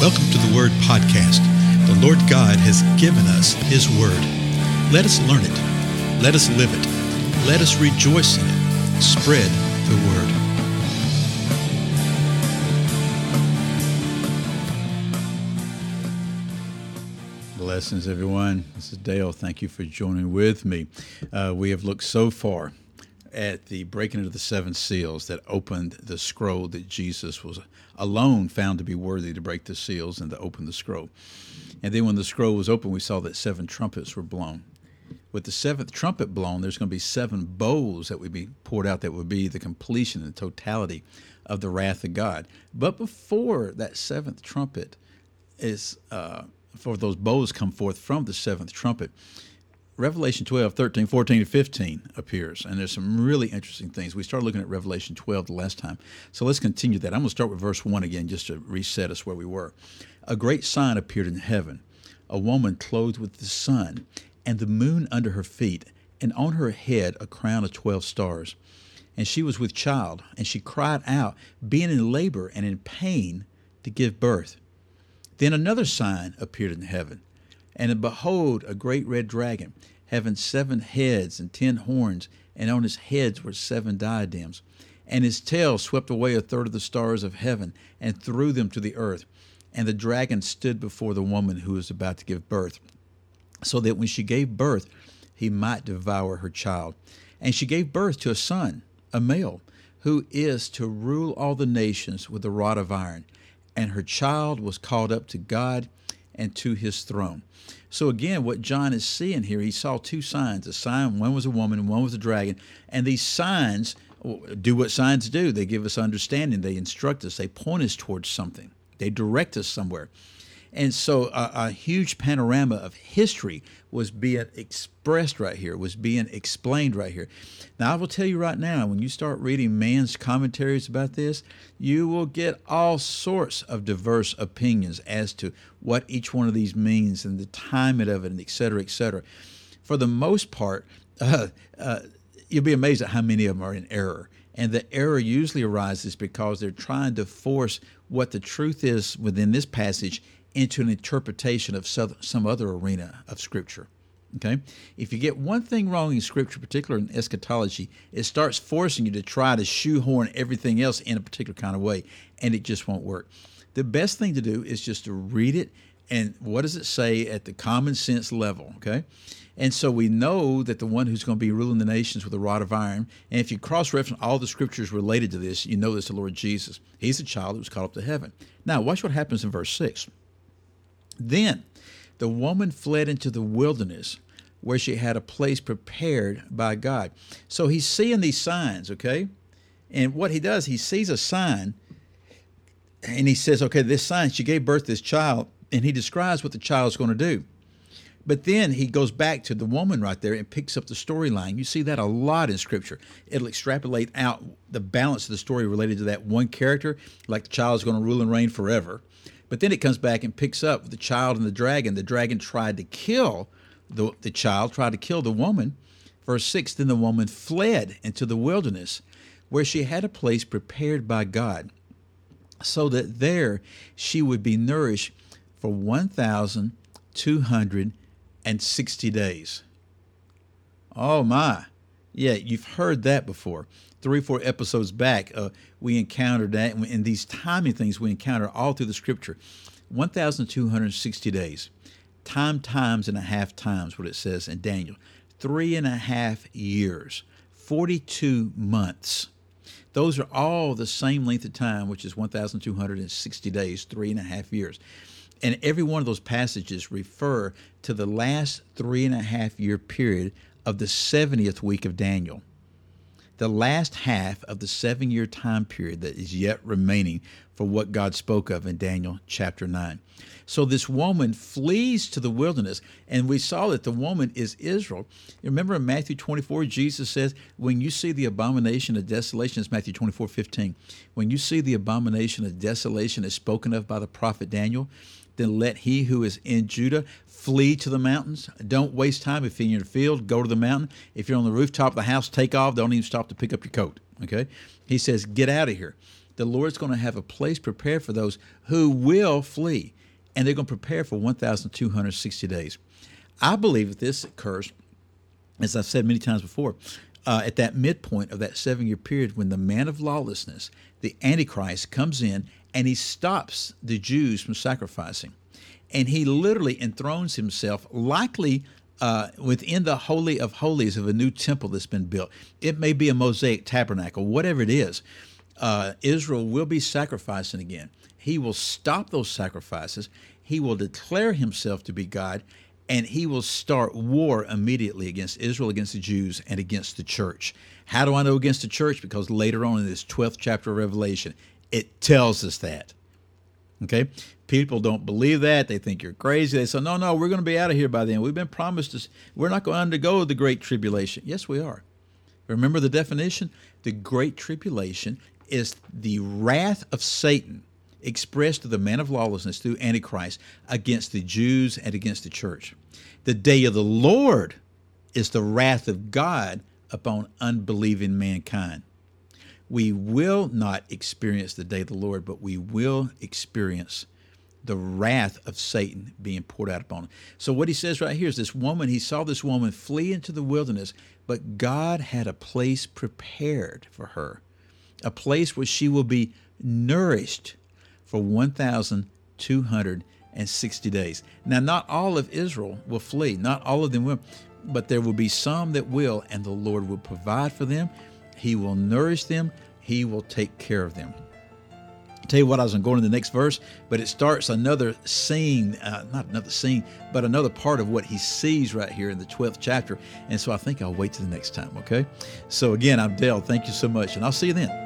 Welcome to the Word Podcast. The Lord God has given us His Word. Let us learn it. Let us live it. Let us rejoice in it. Spread the Word. Blessings, everyone. This is Dale. Thank you for joining with me. Uh, we have looked so far at the breaking of the seven seals that opened the scroll that Jesus was alone found to be worthy to break the seals and to open the scroll. And then when the scroll was open, we saw that seven trumpets were blown. With the seventh trumpet blown, there's going to be seven bowls that would be poured out that would be the completion and totality of the wrath of God. But before that seventh trumpet is, uh, for those bowls come forth from the seventh trumpet, Revelation 12, 13, 14, and 15 appears, and there's some really interesting things. We started looking at Revelation 12 the last time. So let's continue that. I'm going to start with verse 1 again just to reset us where we were. A great sign appeared in heaven a woman clothed with the sun, and the moon under her feet, and on her head a crown of 12 stars. And she was with child, and she cried out, being in labor and in pain to give birth. Then another sign appeared in heaven and behold, a great red dragon, having seven heads and ten horns, and on his heads were seven diadems. And his tail swept away a third of the stars of heaven and threw them to the earth. And the dragon stood before the woman who was about to give birth, so that when she gave birth, he might devour her child. And she gave birth to a son, a male, who is to rule all the nations with a rod of iron. And her child was called up to God and to his throne. So again, what John is seeing here, he saw two signs. A sign, one was a woman and one was a dragon. And these signs do what signs do. They give us understanding, they instruct us, they point us towards something, they direct us somewhere. And so a, a, huge panorama of history was being expressed right here, was being explained right here. Now, I will tell you right now, when you start reading man's commentaries about this, you will get all sorts of diverse opinions as to what each one of these means and the timing of it, and et cetera, et cetera. For the most part, uh, uh, you'll be amazed at how many of them are in error. And the error usually arises because they're trying to force what the truth is within this passage into an interpretation of some other arena of Scripture. Okay? If you get one thing wrong in Scripture, particularly in eschatology, it starts forcing you to try to shoehorn everything else in a particular kind of way, and it just won't work. The best thing to do is just to read it and what does it say at the common sense level, okay? And so we know that the one who's going to be ruling the nations with a rod of iron, and if you cross reference all the scriptures related to this, you know it's the Lord Jesus. He's a child who was caught up to heaven. Now, watch what happens in verse 6. Then the woman fled into the wilderness where she had a place prepared by God. So he's seeing these signs, okay? And what he does, he sees a sign and he says, okay, this sign, she gave birth to this child, and he describes what the child's going to do. But then he goes back to the woman right there and picks up the storyline. You see that a lot in Scripture. It'll extrapolate out the balance of the story related to that one character, like the child is going to rule and reign forever. But then it comes back and picks up the child and the dragon. The dragon tried to kill the, the child, tried to kill the woman. Verse 6 Then the woman fled into the wilderness, where she had a place prepared by God, so that there she would be nourished for 1,260 days. Oh my. Yeah, you've heard that before three, four episodes back, uh, we encountered that. And these timing things we encounter all through the scripture 1,260 days. Time times and a half times, what it says in Daniel. Three and a half years, 42 months. Those are all the same length of time, which is 1,260 days, three and a half years. And every one of those passages refer to the last three and a half year period of the 70th week of Daniel the last half of the seven year time period that is yet remaining for what God spoke of in Daniel chapter 9. So this woman flees to the wilderness, and we saw that the woman is Israel. Remember in Matthew 24, Jesus says, When you see the abomination of desolation, it's Matthew 24, 15. When you see the abomination of desolation is spoken of by the prophet Daniel, then let he who is in Judah flee to the mountains. Don't waste time. If you're in your field, go to the mountain. If you're on the rooftop of the house, take off. Don't even stop to pick up your coat. Okay? He says, Get out of here. The Lord's going to have a place prepared for those who will flee, and they're going to prepare for 1,260 days. I believe that this occurs, as I've said many times before, uh, at that midpoint of that seven year period when the man of lawlessness, the Antichrist, comes in and he stops the Jews from sacrificing. And he literally enthrones himself, likely uh, within the Holy of Holies of a new temple that's been built. It may be a Mosaic tabernacle, whatever it is. Uh, Israel will be sacrificing again. He will stop those sacrifices. He will declare himself to be God, and he will start war immediately against Israel, against the Jews, and against the church. How do I know against the church? Because later on in this 12th chapter of Revelation, it tells us that. Okay? People don't believe that. They think you're crazy. They say, no, no, we're going to be out of here by then. We've been promised this. We're not going to undergo the Great Tribulation. Yes, we are. Remember the definition? The Great Tribulation is the wrath of Satan expressed to the man of lawlessness through Antichrist against the Jews and against the church. The day of the Lord is the wrath of God upon unbelieving mankind. We will not experience the day of the Lord, but we will experience the wrath of Satan being poured out upon him. So, what he says right here is this woman, he saw this woman flee into the wilderness, but God had a place prepared for her, a place where she will be nourished for 1,260 days. Now, not all of Israel will flee, not all of them will, but there will be some that will, and the Lord will provide for them. He will nourish them, He will take care of them. I'll tell you what, I was going to the next verse, but it starts another scene, uh, not another scene, but another part of what he sees right here in the 12th chapter. And so I think I'll wait to the next time, okay? So again, I'm Dale. Thank you so much, and I'll see you then.